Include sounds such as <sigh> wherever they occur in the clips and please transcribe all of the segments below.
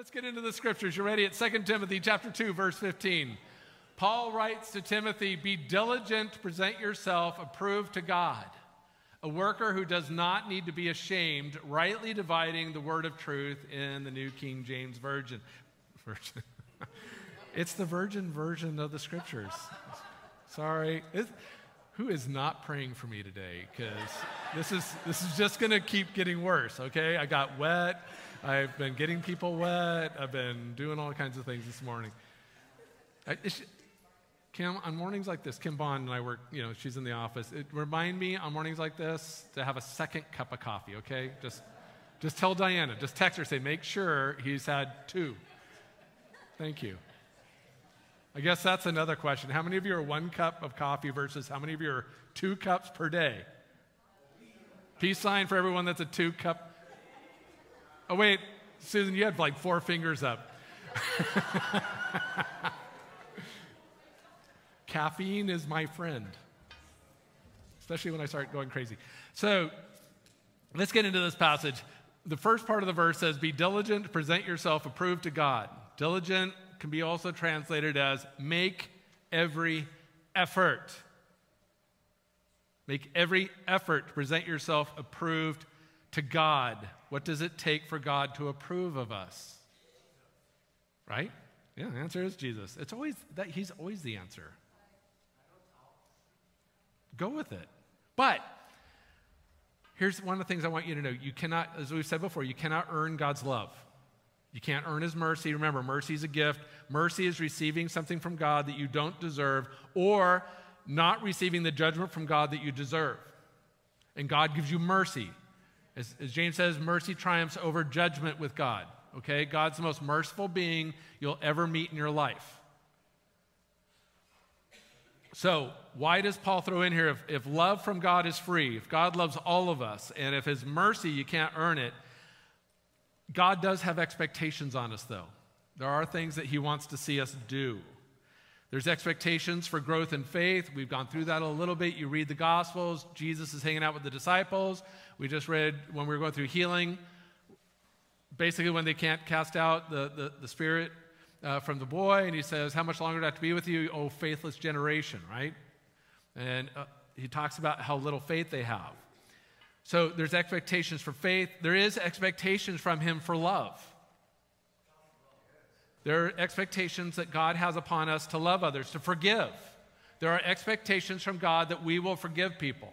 Let's get into the scriptures. You ready? At 2 Timothy chapter 2, verse 15. Paul writes to Timothy, Be diligent to present yourself approved to God, a worker who does not need to be ashamed, rightly dividing the word of truth in the New King James Version. <laughs> Version. it's the virgin version of the scriptures. Sorry. It's, who is not praying for me today? Because this is, this is just going to keep getting worse, okay? I got wet. I've been getting people wet. I've been doing all kinds of things this morning. I, Kim, on mornings like this, Kim Bond and I work, you know, she's in the office. It remind me on mornings like this to have a second cup of coffee, okay? Just, just tell Diana, just text her, say, make sure he's had two. Thank you. I guess that's another question. How many of you are one cup of coffee versus how many of you are two cups per day? Peace sign for everyone that's a two cup Oh, wait, Susan, you had like four fingers up. <laughs> Caffeine is my friend, especially when I start going crazy. So let's get into this passage. The first part of the verse says, Be diligent present yourself approved to God. Diligent can be also translated as make every effort. Make every effort to present yourself approved to God. What does it take for God to approve of us? Right? Yeah, the answer is Jesus. It's always that he's always the answer. Go with it. But here's one of the things I want you to know. You cannot, as we've said before, you cannot earn God's love. You can't earn his mercy. Remember, mercy is a gift. Mercy is receiving something from God that you don't deserve or not receiving the judgment from God that you deserve. And God gives you mercy. As, as, James says, mercy triumphs over judgment with God. Okay? God's the most merciful being you'll ever meet in your life. So, why does Paul throw in here if, if love from God is free, if God loves all of us, and if his mercy you can't earn it, God does have expectations on us, though. There are things that he wants to see us do. There's expectations for growth in faith. We've gone through that a little bit. You read the Gospels, Jesus is hanging out with the disciples. We just read when we were going through healing, basically, when they can't cast out the, the, the spirit uh, from the boy, and he says, How much longer do I have to be with you, oh faithless generation, right? And uh, he talks about how little faith they have. So there's expectations for faith, there is expectations from him for love. There are expectations that God has upon us to love others, to forgive. There are expectations from God that we will forgive people.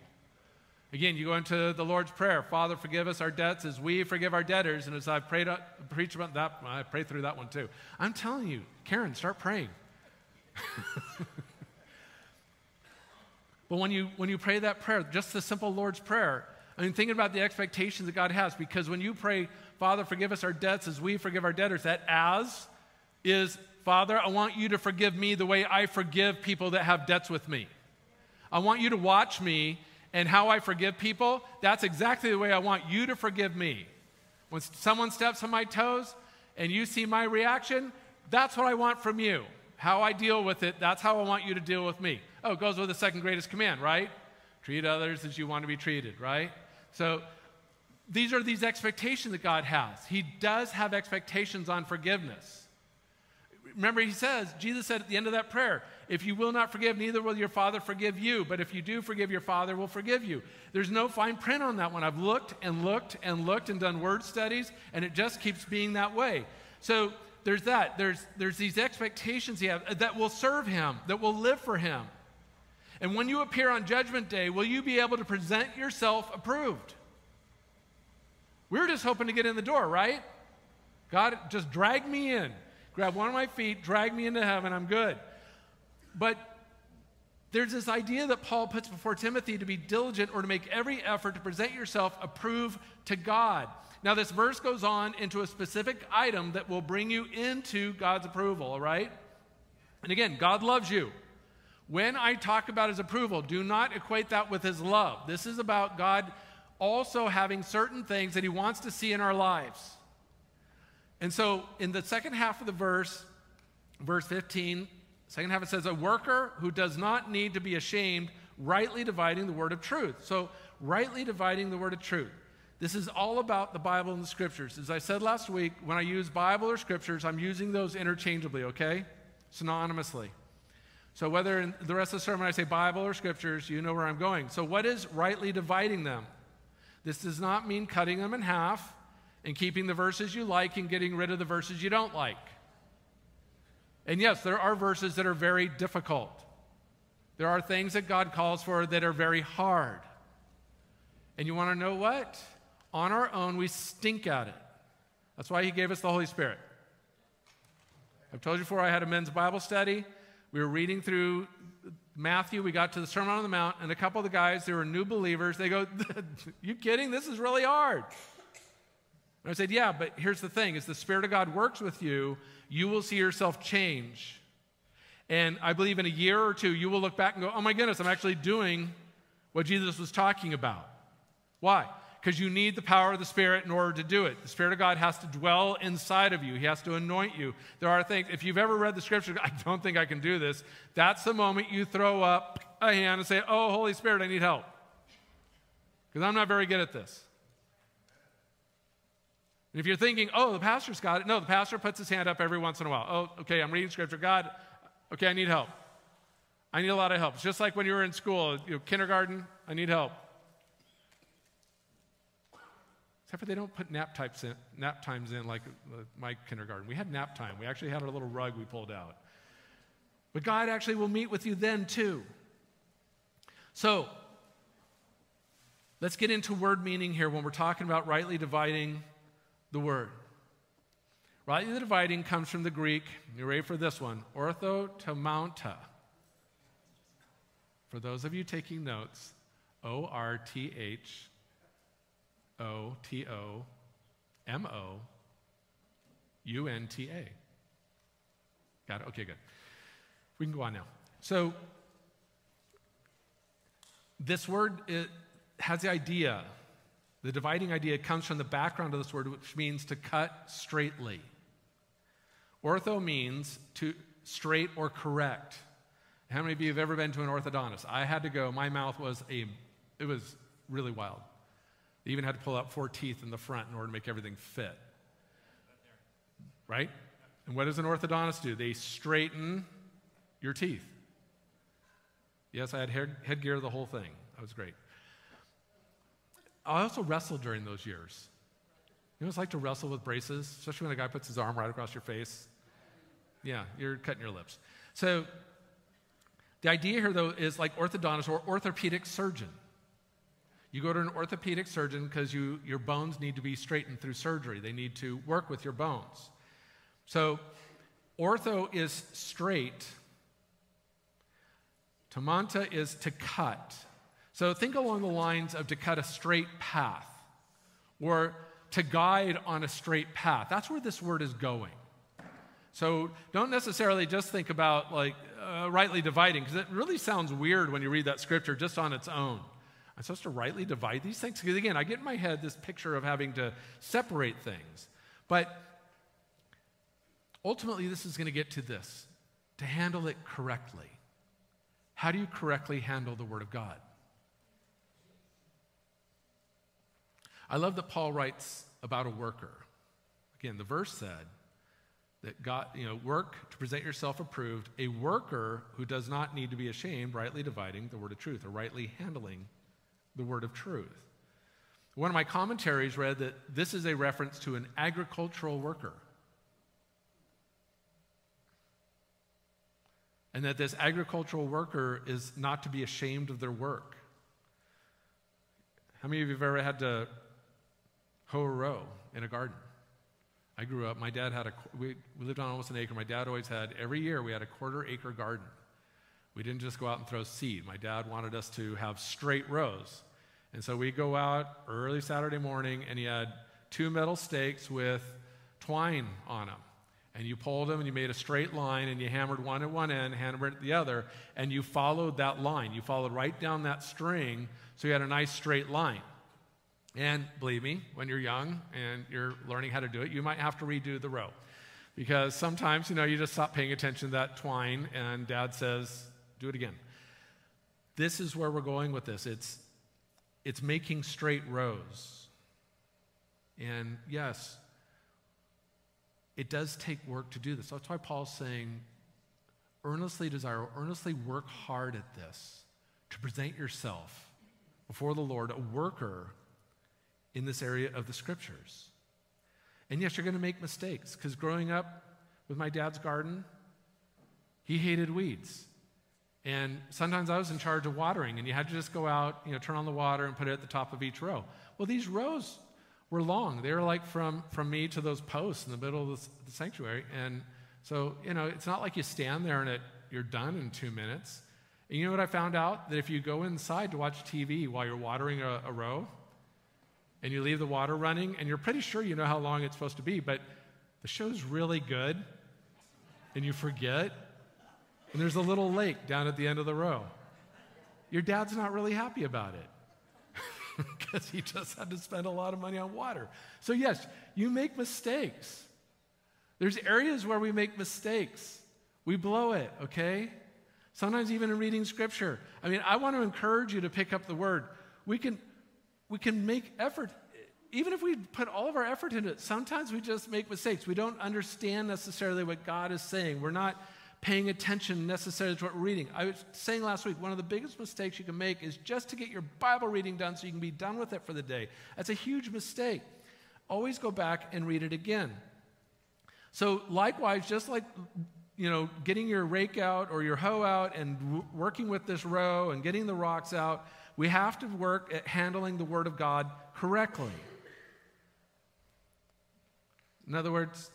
Again, you go into the Lord's Prayer Father, forgive us our debts as we forgive our debtors. And as I've prayed, preached about that, I pray through that one too. I'm telling you, Karen, start praying. <laughs> but when you, when you pray that prayer, just the simple Lord's Prayer, I mean, thinking about the expectations that God has, because when you pray, Father, forgive us our debts as we forgive our debtors, that as is, Father, I want you to forgive me the way I forgive people that have debts with me. I want you to watch me and how I forgive people. That's exactly the way I want you to forgive me. When someone steps on my toes and you see my reaction, that's what I want from you. How I deal with it, that's how I want you to deal with me. Oh, it goes with the second greatest command, right? Treat others as you want to be treated, right? So these are these expectations that God has. He does have expectations on forgiveness remember, he says, Jesus said at the end of that prayer, if you will not forgive, neither will your Father forgive you. But if you do forgive, your Father will forgive you. There's no fine print on that one. I've looked and looked and looked and done word studies, and it just keeps being that way. So there's that. There's, there's these expectations he has uh, that will serve him, that will live for him. And when you appear on Judgment Day, will you be able to present yourself approved? We're just hoping to get in the door, right? God, just drag me in grab one of my feet, drag me into heaven, I'm good. But there's this idea that Paul puts before Timothy to be diligent or to make every effort to present yourself approved to God. Now, this verse goes on into a specific item that will bring you into God's approval, all right? And again, God loves you. When I talk about his approval, do not equate that with his love. This is about God also having certain things that he wants to see in our lives. And so in the second half of the verse, verse 15, second half it says, A worker who does not need to be ashamed, rightly dividing the word of truth. So, rightly dividing the word of truth. This is all about the Bible and the scriptures. As I said last week, when I use Bible or scriptures, I'm using those interchangeably, okay? Synonymously. So whether in the rest of the sermon I say Bible or scriptures, you know where I'm going. So what is rightly dividing them? This does not mean cutting them in half and keeping the verses you like and getting rid of the verses you don't like. And yes, there are verses that are very difficult. There are things that God calls for that are very hard. And you want to know what? On our own, we stink at it. That's why He gave us the Holy Spirit. I've told you before, I had a men's Bible study. We were reading through Matthew. We got to the Sermon on the Mount, and a couple of the guys, they were new believers. They go, <laughs> You kidding? This is really hard. And I said, Yeah, but here's the thing as the Spirit of God works with you, you will see yourself change. And I believe in a year or two, you will look back and go, Oh my goodness, I'm actually doing what Jesus was talking about. Why? because you need the power of the Spirit in order to do it. The Spirit of God has to dwell inside of you, He has to anoint you. There are things, if you've ever read the scripture, <laughs> I don't think I can do this, that's the moment you throw up a hand and say, Oh, Holy Spirit, I need help. Because I'm not very good at this. And if you're thinking, oh, the pastor's got it, no, the pastor puts his hand up every once in a while. Oh, okay, I'm reading scripture. God, okay, I need help. I need a lot of help. It's just like when you were in school, you know, kindergarten, I need help. Except for they don't put nap, types in, nap times in like uh, my kindergarten. We had nap time. We actually had a little rug we pulled out. But God actually will meet with you then too. So, let's get into word meaning here when we're talking about rightly dividing the word. Rightly the dividing comes from the Greek, you ready for this one? Orthotomounta. For those of you taking notes, O R T H O T O M O U N T A. Got it? Okay, good. We can go on now. So, this word has the idea, the dividing idea comes from the background of this word, which means to cut straightly. Ortho means to straight or correct. How many of you have ever been to an orthodontist? I had to go, my mouth was a, it was really wild. They even had to pull out four teeth in the front in order to make everything fit. Right? And what does an orthodontist do? They straighten your teeth. Yes, I had headgear, the whole thing. That was great. I also wrestled during those years. You know it's like to wrestle with braces, especially when a guy puts his arm right across your face? Yeah, you're cutting your lips. So, the idea here, though, is like orthodontist or orthopedic surgeon. You go to an orthopedic surgeon because you, your bones need to be straightened through surgery. They need to work with your bones. So, ortho is straight, tamanta is to cut. So, think along the lines of to cut a straight path or to guide on a straight path. That's where this word is going. So, don't necessarily just think about like uh, rightly dividing because it really sounds weird when you read that scripture just on its own. I'm supposed to rightly divide these things? Because again, I get in my head this picture of having to separate things. But ultimately, this is going to get to this to handle it correctly. How do you correctly handle the Word of God? I love that Paul writes about a worker. Again, the verse said that God, you know, work to present yourself approved, a worker who does not need to be ashamed, rightly dividing the word of truth or rightly handling the word of truth. One of my commentaries read that this is a reference to an agricultural worker. And that this agricultural worker is not to be ashamed of their work. How many of you have ever had to hoe a row in a garden? I grew up, my dad had a, we, we lived on almost an acre. My dad always had, every year we had a quarter acre garden. We didn't just go out and throw seed. My dad wanted us to have straight rows. And so we go out early Saturday morning, and he had two metal stakes with twine on them. And you pulled them and you made a straight line and you hammered one at one end, hammered at the other, and you followed that line. You followed right down that string so you had a nice straight line. And believe me, when you're young and you're learning how to do it, you might have to redo the row. Because sometimes, you know, you just stop paying attention to that twine and dad says, do it again. This is where we're going with this. It's it's making straight rows. And yes, it does take work to do this. That's why Paul's saying, earnestly desire, earnestly work hard at this, to present yourself before the Lord, a worker in this area of the scriptures. And yes, you're going to make mistakes because growing up with my dad's garden, he hated weeds. And sometimes I was in charge of watering, and you had to just go out, you know, turn on the water and put it at the top of each row. Well, these rows were long. They were like from, from me to those posts in the middle of the, sanctuary. And so, you know, it's not like you stand there and it, you're done in two minutes. And you know what I found out? That if you go inside to watch TV while you're watering a, a row, and you leave the water running, and you're pretty sure you know how long it's supposed to be, but the show's really good, and you forget, and there's a little lake down at the end of the row. Your dad's not really happy about it <laughs> because he just had to spend a lot of money on water. So, yes, you make mistakes. There's areas where we make mistakes. We blow it, okay? Sometimes even in reading scripture. I mean, I want to encourage you to pick up the word. We can we can make effort even if we put all of our effort into it, sometimes we just make mistakes. We don't understand necessarily what God is saying. We're not paying attention necessarily to what we're reading. I was saying last week, one of the biggest mistakes you can make is just to get your Bible reading done so you can be done with it for the day. That's a huge mistake. Always go back and read it again. So, likewise, just like you know, getting your rake out or your hoe out and w- working with this row and getting the rocks out, we have to work at handling the Word of God correctly. In other words,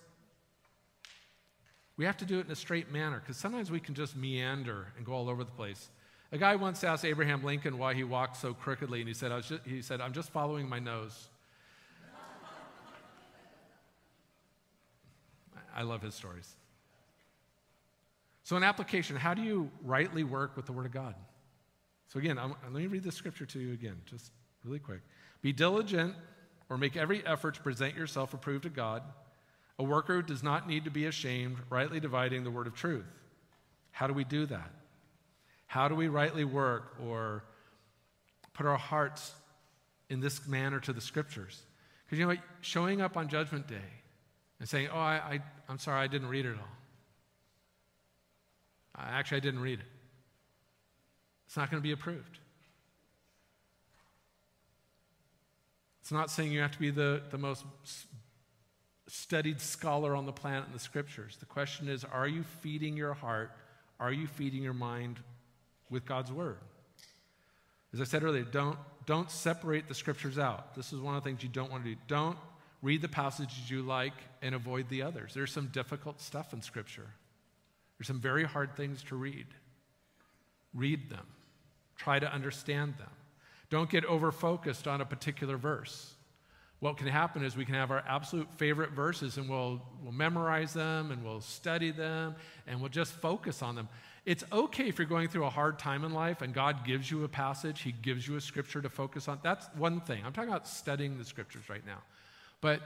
we have to do it in a straight manner because sometimes we can just meander and go all over the place. A guy once asked Abraham Lincoln why he walked so crookedly, and he said, just, he said I'm just following my nose. I love his stories. So, in application how do you rightly work with the Word of God? So, again, I'm, let me read the scripture to you again, just really quick. Be diligent or make every effort to present yourself approved to God a worker who does not need to be ashamed, rightly dividing the word of truth. How do we do that? How do we rightly work or put our hearts in this manner to the scriptures? Because you know what? Showing up on Judgment Day and saying, Oh, I, I, I'm sorry, I didn't read it all. Actually, I didn't read it. It's not going to be approved. It's not saying you have to be the, the most studied scholar on the planet in the scriptures. The question is are you feeding your heart? Are you feeding your mind with God's word? As I said earlier, don't, don't separate the scriptures out. This is one of the things you don't want to do. Don't read the passages you like and avoid the others. There's some difficult stuff in scripture, there's some very hard things to read. Read them, try to understand them. Don't get over focused on a particular verse what can happen is we can have our absolute favorite verses and we'll, we'll memorize them and we'll study them and we'll just focus on them. It's okay if you're going through a hard time in life and God gives you a passage, He gives you a scripture to focus on. That's one thing. I'm talking about studying the scriptures right now. But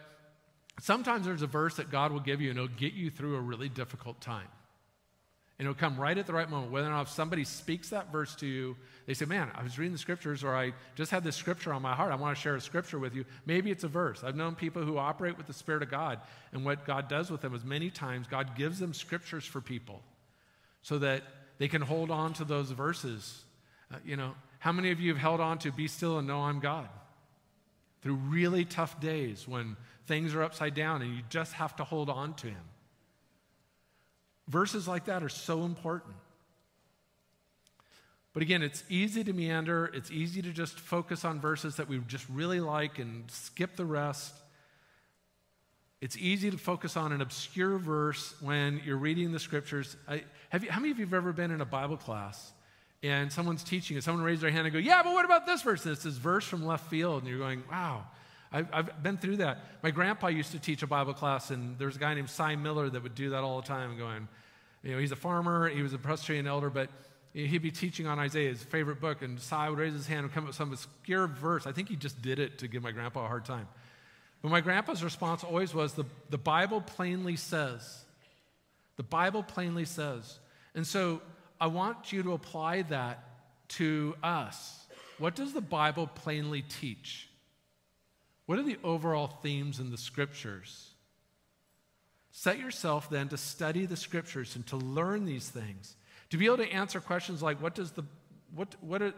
sometimes there's a verse that God will give you and it'll get you through a really difficult time. And it'll come right at the right moment. Whether or not if somebody speaks that verse to you, they say, Man, I was reading the scriptures, or I just had this scripture on my heart. I want to share a scripture with you. Maybe it's a verse. I've known people who operate with the Spirit of God, and what God does with them is many times God gives them scriptures for people so that they can hold on to those verses. Uh, you know, how many of you have held on to Be Still and Know I'm God? Through really tough days when things are upside down and you just have to hold on to Him. Verses like that are so important. But again, it's easy to meander. It's easy to just focus on verses that we just really like and skip the rest. It's easy to focus on an obscure verse when you're reading the scriptures. I, have you, how many of you have ever been in a Bible class and someone's teaching and someone raised their hand and go, Yeah, but what about this verse? This verse from left field, and you're going, Wow, I've, I've, been through that. My grandpa used to teach a Bible class, and there's a guy named Cy Miller that would do that all the time, going, you know, he's a farmer, he was a Presbyterian elder, but he'd be teaching on Isaiah, his favorite book, and Cy would raise his hand and come up with some obscure verse. I think he just did it to give my grandpa a hard time. But my grandpa's response always was the, the Bible plainly says. The Bible plainly says. And so I want you to apply that to us. What does the Bible plainly teach? What are the overall themes in the scriptures? Set yourself then to study the scriptures and to learn these things. To be able to answer questions like what does the what what are,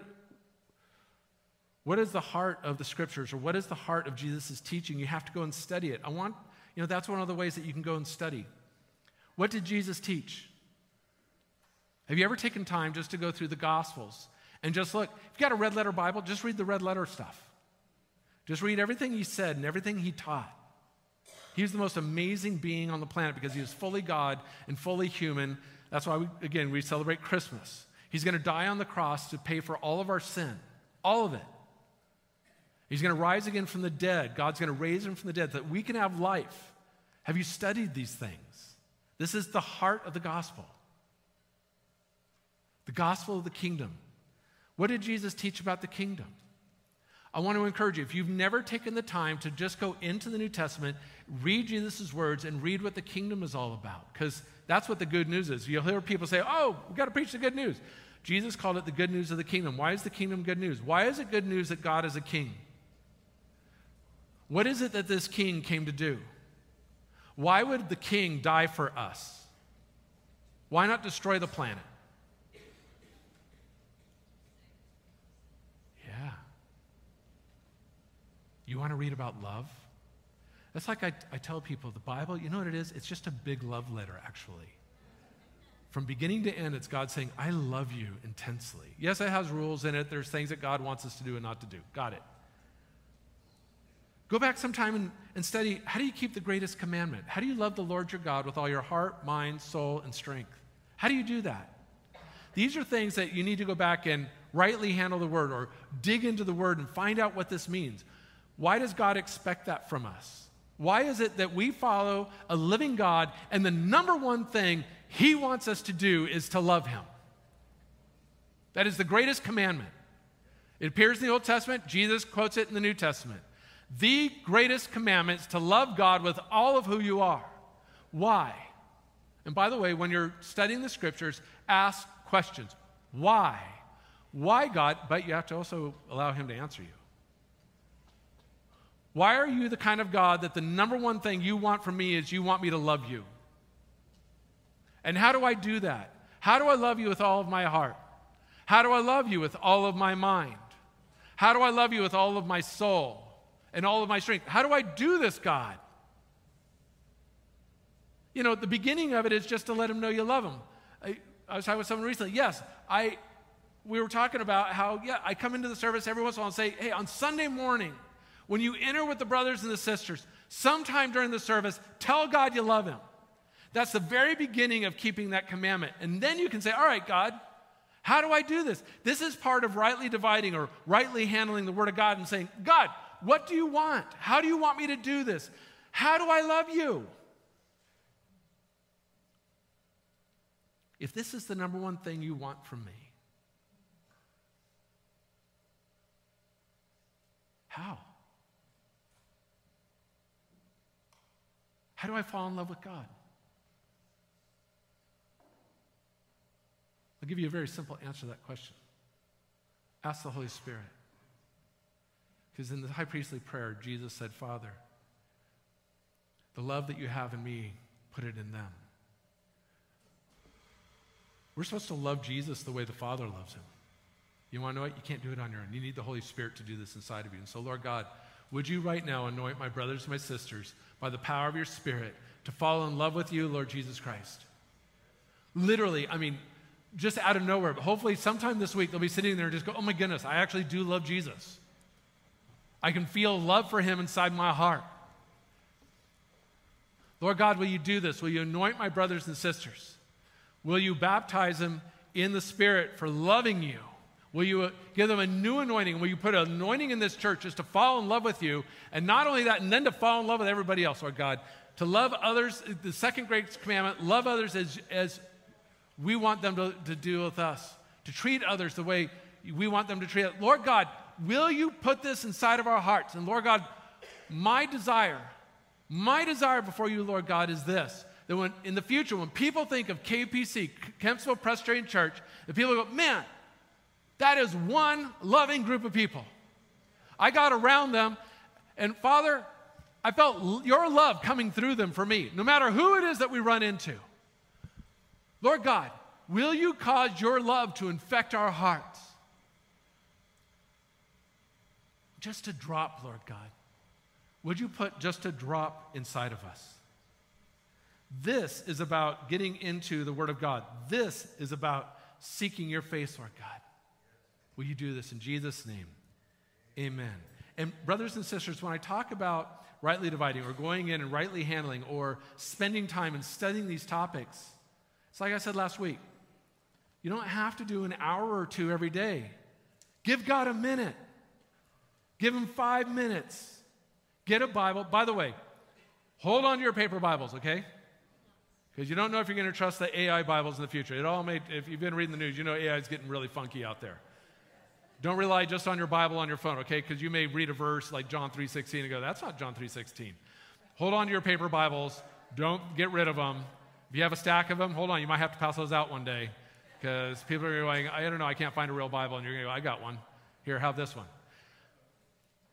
what is the heart of the scriptures or what is the heart of Jesus' teaching? You have to go and study it. I want, you know, that's one of the ways that you can go and study. What did Jesus teach? Have you ever taken time just to go through the Gospels and just look? If you've got a red letter Bible, just read the red letter stuff. Just read everything he said and everything he taught. He was the most amazing being on the planet because he was fully God and fully human. That's why, we, again, we celebrate Christmas. He's going to die on the cross to pay for all of our sin, all of it. He's going to rise again from the dead. God's going to raise him from the dead so that we can have life. Have you studied these things? This is the heart of the gospel. The gospel of the kingdom. What did Jesus teach about the kingdom? I want to encourage you, if you've never taken the time to just go into the New Testament, read Jesus' words and read what the kingdom is all about, because that's what the good news is. You'll hear people say, oh, we've got to preach the good news. Jesus called it the good news of the kingdom. Why is the kingdom good news? Why is it good news that God is a king? What is it that this king came to do? Why would the king die for us? Why not destroy the planet? Yeah. You want to read about love? That's like I, I tell people the Bible, you know what it is? It's just a big love letter, actually. From beginning to end, it's God saying, I love you intensely. Yes, it has rules in it. There's things that God wants us to do and not to do. Got it. Go back sometime and, and study how do you keep the greatest commandment? How do you love the Lord your God with all your heart, mind, soul, and strength? How do you do that? These are things that you need to go back and rightly handle the word or dig into the word and find out what this means. Why does God expect that from us? Why is it that we follow a living God and the number one thing he wants us to do is to love him? That is the greatest commandment. It appears in the Old Testament, Jesus quotes it in the New Testament. The greatest commandment is to love God with all of who you are. Why? And by the way, when you're studying the scriptures, ask questions. Why? Why God? But you have to also allow Him to answer you. Why are you the kind of God that the number one thing you want from me is you want me to love you? And how do I do that? How do I love you with all of my heart? How do I love you with all of my mind? How do I love you with all of my soul? and all of my strength. How do I do this, God? You know, the beginning of it is just to let him know you love him. I, I was talking with someone recently. Yes, I. We were talking about how, yeah, I come into the service every once in a while and say, hey, on Sunday morning, when you enter with the brothers and the sisters, sometime during the service, tell God you love him. That's the very beginning of keeping that commandment. And then you can say, all right, God, how do I do this? This is part of rightly dividing or rightly handling the Word of God and saying, God, what do you want? How do you want me to do this? How do I love you? If this is the number one thing you want from me, how? How do I fall in love with God? I'll give you a very simple answer to that question. Ask the Holy Spirit. Because in the high priestly prayer, Jesus said, Father, the love that you have in me, put it in them. We're supposed to love Jesus the way the Father loves him. You want to know what? You can't do it on your own. You need the Holy Spirit to do this inside of you. And so, Lord God, would you right now anoint my brothers and my sisters by the power of your Spirit to fall in love with you, Lord Jesus Christ? Literally, I mean, just out of nowhere, but hopefully sometime this week they'll be sitting there and just go, oh my goodness, I actually do love Jesus. I can feel love for him inside my heart. Lord God, will you do this? Will you anoint my brothers and sisters? Will you baptize them in the Spirit for loving you? Will you uh, give them a new anointing? Will you put an anointing in this church just to fall in love with you? And not only that, and then to fall in love with everybody else, Lord God. To love others, the second great commandment, love others as, as we want them to, to deal with us. To treat others the way we want them to treat us. Lord God, will you put this inside of our hearts? And Lord God, my desire, my desire before you, Lord God, is this that when in the future, when people think of KPC, Kempsville Presbyterian Church, that people go, man, that is one loving group of people. I got around them And Father, I felt your love coming through them for me, no matter who it is that we run into. Lord God, will you cause your love to infect our hearts? Just a drop, Lord God. Would you put just a drop inside of us? This is about getting into the Word of God. This is about seeking your face, Lord God. Will you do this in Jesus' name? Amen. And, brothers and sisters, when I talk about rightly dividing or going in and rightly handling or spending time and studying these topics, it's like I said last week. You don't have to do an hour or two every day. Give God a minute. Give Him five minutes. Get a Bible. By the way, hold on to your paper Bibles, okay? Because you don't know if you're going to trust the AI Bibles in the future. It all made, if you've been reading the news, you know AI is getting really funky out there. Don't rely just on your Bible on your phone, okay? Because you may read a verse like John 3.16 and go, that's not John 3.16. Hold on to your paper Bibles. Don't get rid of them. If you have a stack of them, hold on. You might have to pass those out one day because people are going, I don't know, I can't find a real Bible. And you're going to go, I got one. Here, have this one.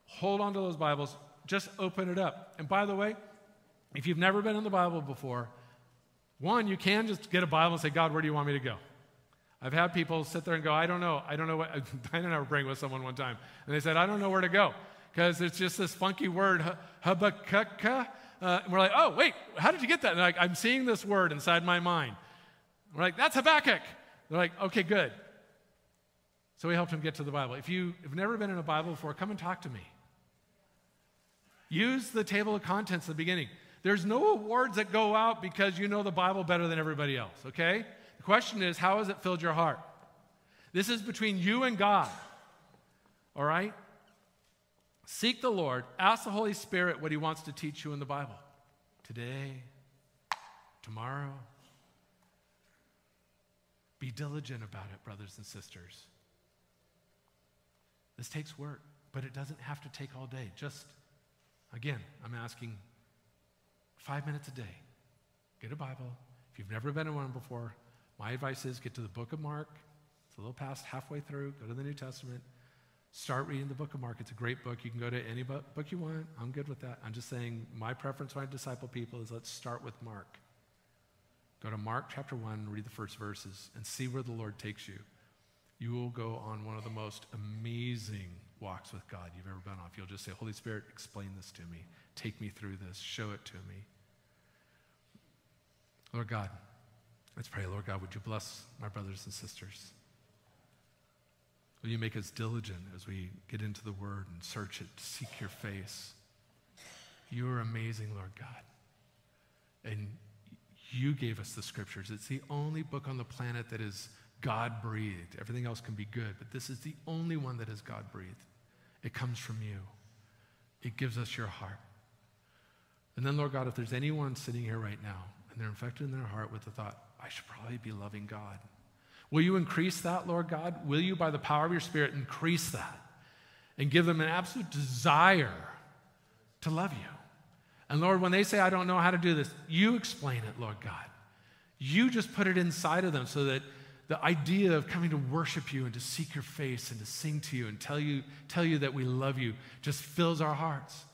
Hold on to those Bibles just open it up. And by the way, if you've never been in the Bible before, one, you can just get a Bible and say, God, where do you want me to go? I've had people sit there and go, I don't know. I don't know what. <laughs> I don't know praying with someone one time. And they said, I don't know where to go because it's just this funky word, Habakkuk. Uh, and we're like, oh, wait, how did you get that? And like, I'm seeing this word inside my mind. We're like, that's Habakkuk. They're like, okay, good. So we helped him get to the Bible. If you have never been in a Bible before, come and talk to me. Use the table of contents at the beginning. There's no awards that go out because you know the Bible better than everybody else, okay? The question is, how has it filled your heart? This is between you and God, all right? Seek the Lord. Ask the Holy Spirit what He wants to teach you in the Bible today, tomorrow. Be diligent about it, brothers and sisters. This takes work, but it doesn't have to take all day. Just Again, I'm asking five minutes a day. Get a Bible. If you've never been in one before, my advice is get to the book of Mark. It's a little past halfway through. Go to the New Testament. Start reading the book of Mark. It's a great book. You can go to any book you want. I'm good with that. I'm just saying my preference when I disciple people is let's start with Mark. Go to Mark chapter 1, read the first verses, and see where the Lord takes you. You will go on one of the most amazing walks with God you've ever been on. You'll just say, Holy Spirit, explain this to me, take me through this, show it to me. Lord God, let's pray. Lord God, would you bless my brothers and sisters? Will you make us diligent as we get into the Word and search it, seek your face? You are amazing, Lord God. And you gave us the scriptures. It's the only book on the planet that is God breathed. Everything else can be good, but this is the only one that is God breathed. It comes from you, it gives us your heart. And then, Lord God, if there's anyone sitting here right now and they're infected in their heart with the thought, I should probably be loving God, will you increase that, Lord God? Will you, by the power of your Spirit, increase that and give them an absolute desire to love you? And Lord, when they say, I don't know how to do this, you explain it, Lord God. You just put it inside of them so that the idea of coming to worship you and to seek your face and to sing to you and tell you, tell you that we love you just fills our hearts.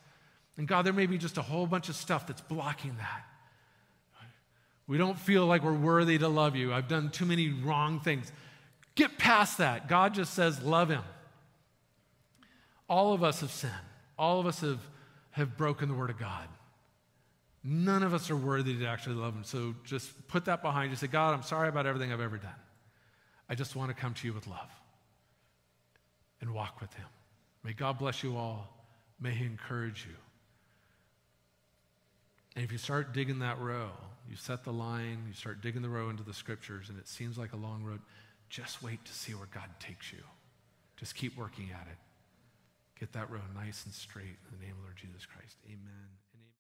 And God, there may be just a whole bunch of stuff that's blocking that. We don't feel like we're worthy to love you. I've done too many wrong things. Get past that. God just says, love him. All of us have sinned. All of us have, have broken the word of God. None of us are worthy to actually love him. So just put that behind you. Say, God, I'm sorry about everything I've ever done. I just want to come to you with love and walk with Him. May God bless you all. May He encourage you. And if you start digging that row, you set the line, you start digging the row into the scriptures, and it seems like a long road, just wait to see where God takes you. Just keep working at it. Get that row nice and straight in the name of Lord Jesus Christ. Amen.